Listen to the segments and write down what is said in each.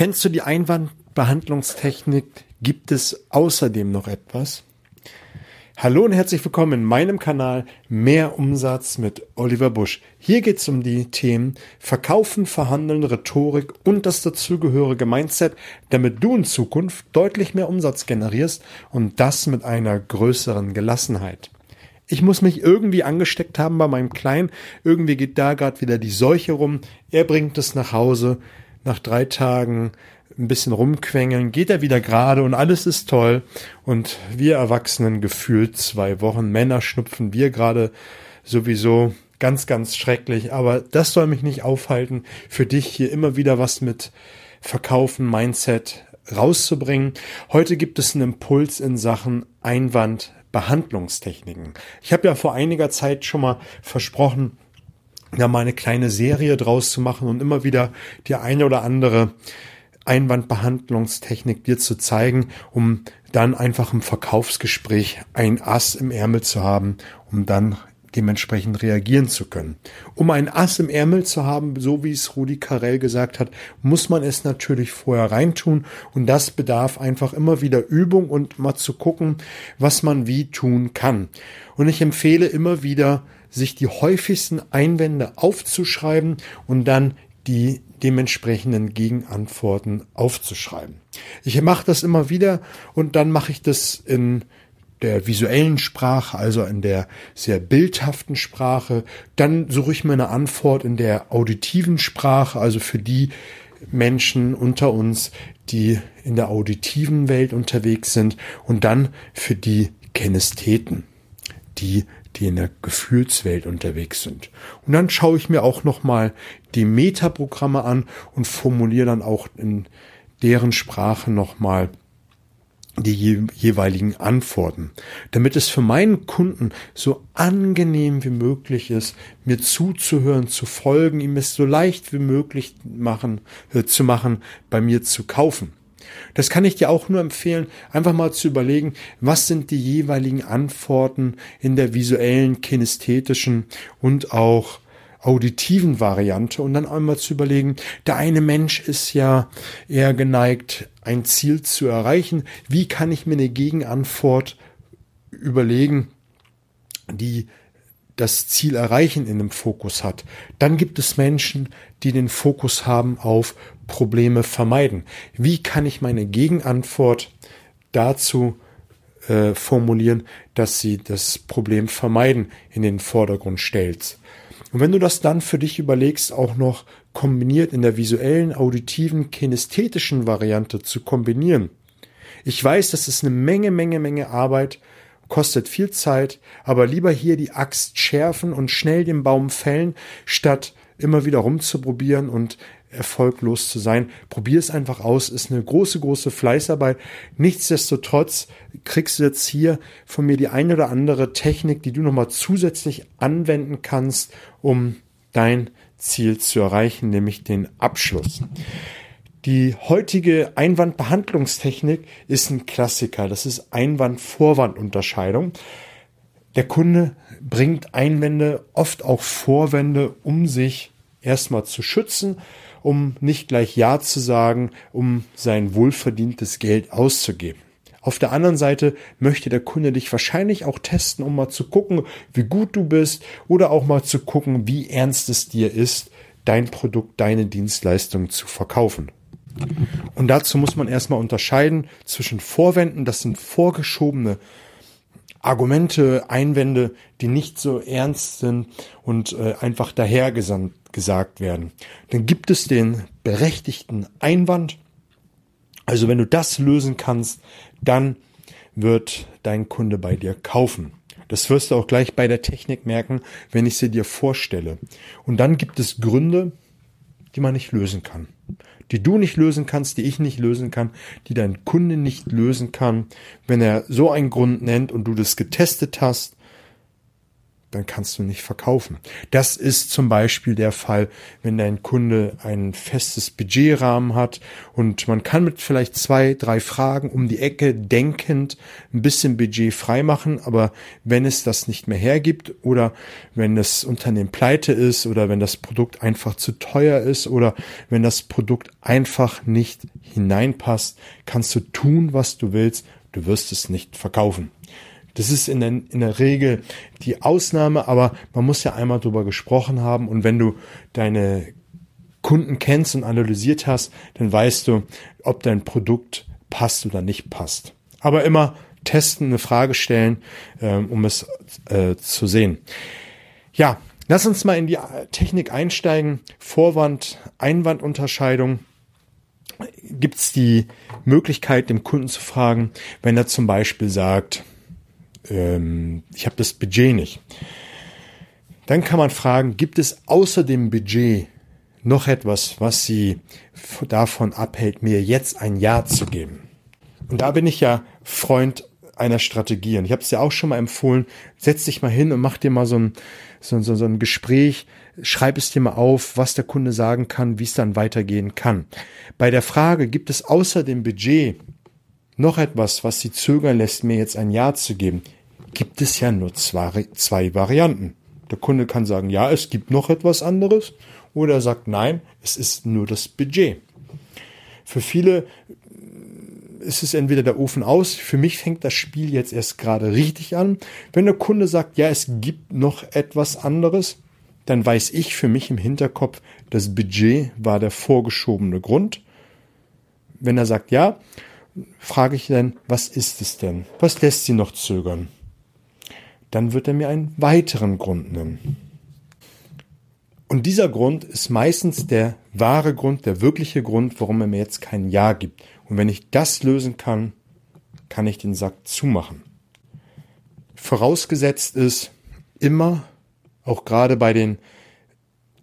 Kennst du die Einwandbehandlungstechnik? Gibt es außerdem noch etwas? Hallo und herzlich willkommen in meinem Kanal Mehr Umsatz mit Oliver Busch. Hier geht es um die Themen Verkaufen, Verhandeln, Rhetorik und das dazugehörige Mindset, damit du in Zukunft deutlich mehr Umsatz generierst und das mit einer größeren Gelassenheit. Ich muss mich irgendwie angesteckt haben bei meinem Kleinen. Irgendwie geht da gerade wieder die Seuche rum. Er bringt es nach Hause nach drei Tagen ein bisschen rumquengeln, geht er wieder gerade und alles ist toll. Und wir Erwachsenen gefühlt zwei Wochen, Männer schnupfen wir gerade sowieso ganz, ganz schrecklich. Aber das soll mich nicht aufhalten, für dich hier immer wieder was mit Verkaufen, Mindset rauszubringen. Heute gibt es einen Impuls in Sachen Einwandbehandlungstechniken. Ich habe ja vor einiger Zeit schon mal versprochen, da mal eine kleine Serie draus zu machen und immer wieder die eine oder andere Einwandbehandlungstechnik dir zu zeigen, um dann einfach im Verkaufsgespräch ein Ass im Ärmel zu haben, um dann dementsprechend reagieren zu können. Um ein Ass im Ärmel zu haben, so wie es Rudi Carell gesagt hat, muss man es natürlich vorher reintun und das bedarf einfach immer wieder Übung und mal zu gucken, was man wie tun kann. Und ich empfehle immer wieder, sich die häufigsten Einwände aufzuschreiben und dann die dementsprechenden Gegenantworten aufzuschreiben. Ich mache das immer wieder und dann mache ich das in der visuellen Sprache, also in der sehr bildhaften Sprache. Dann suche ich mir eine Antwort in der auditiven Sprache, also für die Menschen unter uns, die in der auditiven Welt unterwegs sind und dann für die Kinestheten, die die in der Gefühlswelt unterwegs sind. Und dann schaue ich mir auch nochmal die Metaprogramme an und formuliere dann auch in deren Sprache nochmal die jeweiligen Antworten, damit es für meinen Kunden so angenehm wie möglich ist, mir zuzuhören, zu folgen, ihm es so leicht wie möglich machen, äh, zu machen, bei mir zu kaufen. Das kann ich dir auch nur empfehlen, einfach mal zu überlegen, was sind die jeweiligen Antworten in der visuellen, kinästhetischen und auch auditiven Variante und dann einmal zu überlegen, der eine Mensch ist ja eher geneigt, ein Ziel zu erreichen. Wie kann ich mir eine Gegenantwort überlegen, die das Ziel erreichen in dem Fokus hat. Dann gibt es Menschen, die den Fokus haben auf Probleme vermeiden. Wie kann ich meine Gegenantwort dazu äh, formulieren, dass sie das Problem vermeiden in den Vordergrund stellt? Und wenn du das dann für dich überlegst, auch noch kombiniert in der visuellen, auditiven, kinästhetischen Variante zu kombinieren. Ich weiß, das ist eine Menge, Menge, Menge Arbeit, kostet viel Zeit, aber lieber hier die Axt schärfen und schnell den Baum fällen, statt immer wieder rumzuprobieren und erfolglos zu sein. Probier es einfach aus, ist eine große, große Fleißarbeit. Nichtsdestotrotz kriegst du jetzt hier von mir die eine oder andere Technik, die du nochmal zusätzlich anwenden kannst, um dein Ziel zu erreichen, nämlich den Abschluss. Die heutige Einwandbehandlungstechnik ist ein Klassiker. Das ist Einwand-Vorwand-Unterscheidung. Der Kunde bringt Einwände, oft auch Vorwände, um sich erstmal zu schützen, um nicht gleich Ja zu sagen, um sein wohlverdientes Geld auszugeben. Auf der anderen Seite möchte der Kunde dich wahrscheinlich auch testen, um mal zu gucken, wie gut du bist oder auch mal zu gucken, wie ernst es dir ist, dein Produkt, deine Dienstleistung zu verkaufen. Und dazu muss man erstmal unterscheiden zwischen Vorwänden, das sind vorgeschobene Argumente, Einwände, die nicht so ernst sind und äh, einfach dahergesandt gesagt werden. Dann gibt es den berechtigten Einwand. Also wenn du das lösen kannst, dann wird dein Kunde bei dir kaufen. Das wirst du auch gleich bei der Technik merken, wenn ich sie dir vorstelle. Und dann gibt es Gründe, die man nicht lösen kann. Die du nicht lösen kannst, die ich nicht lösen kann, die dein Kunde nicht lösen kann. Wenn er so einen Grund nennt und du das getestet hast, dann kannst du nicht verkaufen. Das ist zum Beispiel der Fall, wenn dein Kunde ein festes Budgetrahmen hat und man kann mit vielleicht zwei, drei Fragen um die Ecke denkend ein bisschen Budget freimachen, aber wenn es das nicht mehr hergibt oder wenn das Unternehmen pleite ist oder wenn das Produkt einfach zu teuer ist oder wenn das Produkt einfach nicht hineinpasst, kannst du tun, was du willst, du wirst es nicht verkaufen. Das ist in der, in der Regel die Ausnahme, aber man muss ja einmal drüber gesprochen haben und wenn du deine Kunden kennst und analysiert hast, dann weißt du, ob dein Produkt passt oder nicht passt. Aber immer testen, eine Frage stellen, ähm, um es äh, zu sehen. Ja, lass uns mal in die Technik einsteigen. Vorwand, Einwandunterscheidung. Gibt es die Möglichkeit, dem Kunden zu fragen, wenn er zum Beispiel sagt, ähm, ich habe das Budget nicht. Dann kann man fragen, gibt es außer dem Budget noch etwas, was Sie davon abhält, mir jetzt ein Ja zu geben? Und da bin ich ja Freund einer Strategie. Und ich habe es ja auch schon mal empfohlen, setz dich mal hin und mach dir mal so ein, so, so, so ein Gespräch, schreib es dir mal auf, was der Kunde sagen kann, wie es dann weitergehen kann. Bei der Frage, gibt es außer dem Budget noch etwas, was Sie zögern lässt, mir jetzt ein Ja zu geben, gibt es ja nur zwei, zwei Varianten. Der Kunde kann sagen, ja, es gibt noch etwas anderes, oder er sagt, nein, es ist nur das Budget. Für viele ist es entweder der Ofen aus. Für mich fängt das Spiel jetzt erst gerade richtig an. Wenn der Kunde sagt, ja, es gibt noch etwas anderes, dann weiß ich für mich im Hinterkopf, das Budget war der vorgeschobene Grund. Wenn er sagt ja, frage ich dann, was ist es denn? Was lässt Sie noch zögern? Dann wird er mir einen weiteren Grund nennen. Und dieser Grund ist meistens der wahre Grund, der wirkliche Grund, warum er mir jetzt kein Ja gibt. Und wenn ich das lösen kann, kann ich den Sack zumachen. Vorausgesetzt ist immer, auch gerade bei den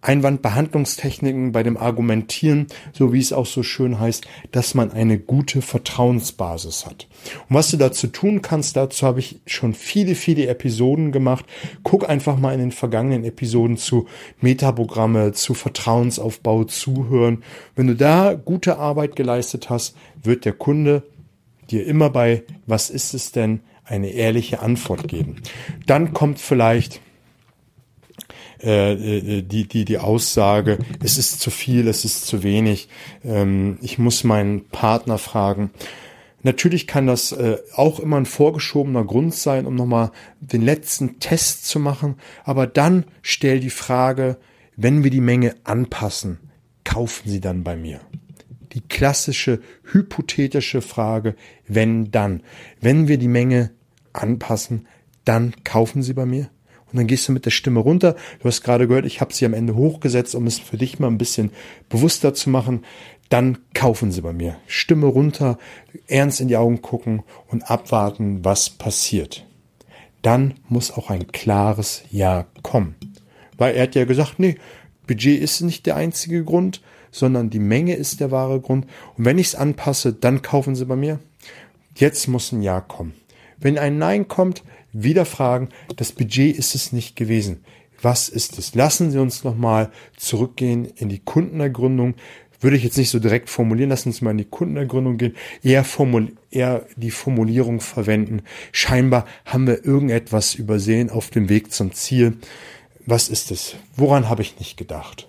Einwandbehandlungstechniken, bei dem Argumentieren, so wie es auch so schön heißt, dass man eine gute Vertrauensbasis hat. Und was du dazu tun kannst, dazu habe ich schon viele, viele Episoden gemacht. Guck einfach mal in den vergangenen Episoden zu Metaprogramme, zu Vertrauensaufbau, zuhören. Wenn du da gute Arbeit geleistet hast, wird der Kunde dir immer bei, was ist es denn, eine ehrliche Antwort geben. Dann kommt vielleicht äh, äh, die, die, die Aussage, es ist zu viel, es ist zu wenig, ähm, ich muss meinen Partner fragen. Natürlich kann das äh, auch immer ein vorgeschobener Grund sein, um nochmal den letzten Test zu machen, aber dann stell die Frage, wenn wir die Menge anpassen, kaufen Sie dann bei mir? Die klassische hypothetische Frage, wenn dann. Wenn wir die Menge anpassen, dann kaufen Sie bei mir? Und dann gehst du mit der Stimme runter. Du hast gerade gehört, ich habe sie am Ende hochgesetzt, um es für dich mal ein bisschen bewusster zu machen. Dann kaufen sie bei mir. Stimme runter, ernst in die Augen gucken und abwarten, was passiert. Dann muss auch ein klares Ja kommen. Weil er hat ja gesagt, nee, Budget ist nicht der einzige Grund, sondern die Menge ist der wahre Grund. Und wenn ich es anpasse, dann kaufen sie bei mir. Jetzt muss ein Ja kommen. Wenn ein Nein kommt, wieder fragen, das Budget ist es nicht gewesen. Was ist es? Lassen Sie uns nochmal zurückgehen in die Kundenergründung. Würde ich jetzt nicht so direkt formulieren, lassen Sie uns mal in die Kundenergründung gehen, eher, formul eher die Formulierung verwenden. Scheinbar haben wir irgendetwas übersehen auf dem Weg zum Ziel. Was ist es? Woran habe ich nicht gedacht?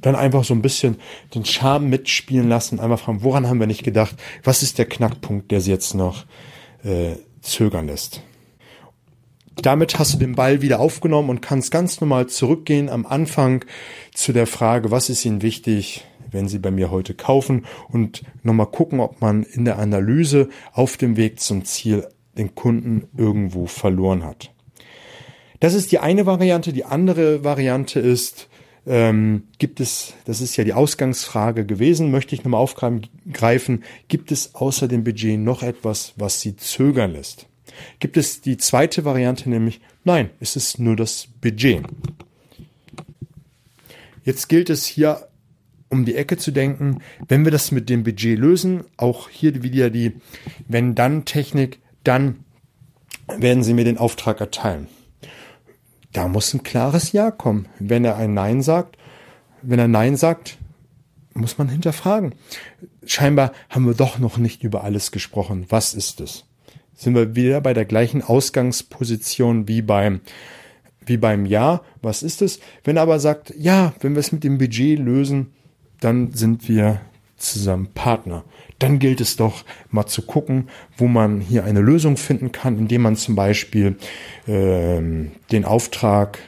Dann einfach so ein bisschen den Charme mitspielen lassen, einfach fragen, woran haben wir nicht gedacht? Was ist der Knackpunkt, der Sie jetzt noch äh, zögern lässt? Damit hast du den Ball wieder aufgenommen und kannst ganz normal zurückgehen am Anfang zu der Frage, was ist Ihnen wichtig, wenn Sie bei mir heute kaufen und nochmal gucken, ob man in der Analyse auf dem Weg zum Ziel den Kunden irgendwo verloren hat. Das ist die eine Variante. Die andere Variante ist, ähm, gibt es, das ist ja die Ausgangsfrage gewesen, möchte ich nochmal aufgreifen, gibt es außer dem Budget noch etwas, was Sie zögern lässt? Gibt es die zweite Variante, nämlich nein, es ist nur das Budget. Jetzt gilt es hier um die Ecke zu denken, wenn wir das mit dem Budget lösen, auch hier wieder die Wenn-Dann-Technik, dann werden Sie mir den Auftrag erteilen. da muss ein klares Ja kommen. Wenn er ein Nein sagt, wenn er Nein sagt, muss man hinterfragen. Scheinbar haben wir doch noch nicht über alles gesprochen. Was ist es? Sind wir wieder bei der gleichen Ausgangsposition wie beim, wie beim Ja? Was ist es? Wenn er aber sagt, ja, wenn wir es mit dem Budget lösen, dann sind wir zusammen Partner. Dann gilt es doch mal zu gucken, wo man hier eine Lösung finden kann, indem man zum Beispiel ähm, den Auftrag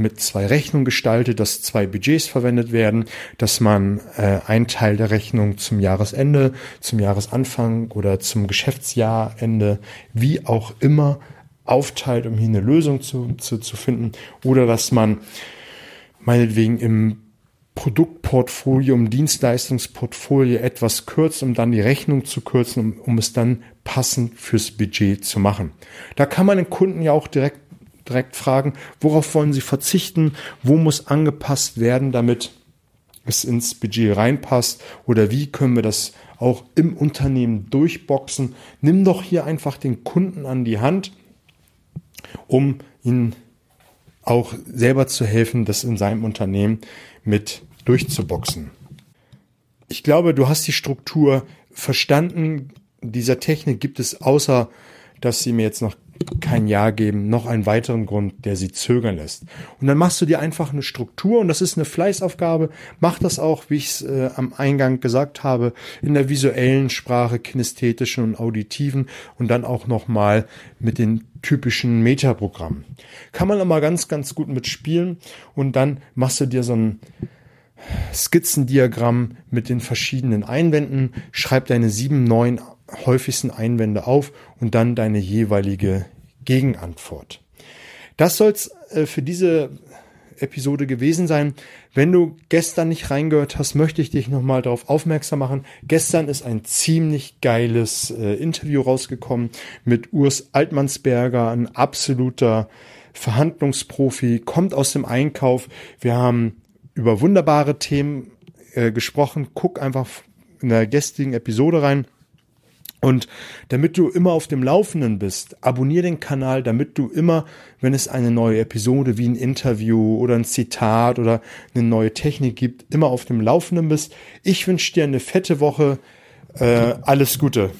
mit zwei Rechnungen gestaltet, dass zwei Budgets verwendet werden, dass man äh, einen Teil der Rechnung zum Jahresende, zum Jahresanfang oder zum Geschäftsjahrende, wie auch immer, aufteilt, um hier eine Lösung zu, zu, zu finden. Oder dass man meinetwegen im Produktportfolio, im Dienstleistungsportfolio etwas kürzt, um dann die Rechnung zu kürzen, um, um es dann passend fürs Budget zu machen. Da kann man den Kunden ja auch direkt direkt fragen, worauf wollen Sie verzichten, wo muss angepasst werden, damit es ins Budget reinpasst oder wie können wir das auch im Unternehmen durchboxen. Nimm doch hier einfach den Kunden an die Hand, um ihn auch selber zu helfen, das in seinem Unternehmen mit durchzuboxen. Ich glaube, du hast die Struktur verstanden. Dieser Technik gibt es außer, dass sie mir jetzt noch kein Ja geben, noch einen weiteren Grund, der sie zögern lässt. Und dann machst du dir einfach eine Struktur und das ist eine Fleißaufgabe. Mach das auch, wie ich es äh, am Eingang gesagt habe, in der visuellen Sprache, kinästhetischen und auditiven und dann auch nochmal mit den typischen Metaprogrammen. Kann man aber ganz, ganz gut mitspielen und dann machst du dir so ein Skizzendiagramm mit den verschiedenen Einwänden, schreib deine sieben, neun häufigsten Einwände auf und dann deine jeweilige Gegenantwort. Das soll's äh, für diese Episode gewesen sein. Wenn du gestern nicht reingehört hast, möchte ich dich nochmal darauf aufmerksam machen. Gestern ist ein ziemlich geiles äh, Interview rausgekommen mit Urs Altmannsberger, ein absoluter Verhandlungsprofi, kommt aus dem Einkauf. Wir haben über wunderbare Themen äh, gesprochen. Guck einfach in der gestrigen Episode rein. Und damit du immer auf dem Laufenden bist, abonnier den Kanal, damit du immer, wenn es eine neue Episode wie ein Interview oder ein Zitat oder eine neue Technik gibt, immer auf dem Laufenden bist. Ich wünsche dir eine fette Woche. Äh, alles Gute.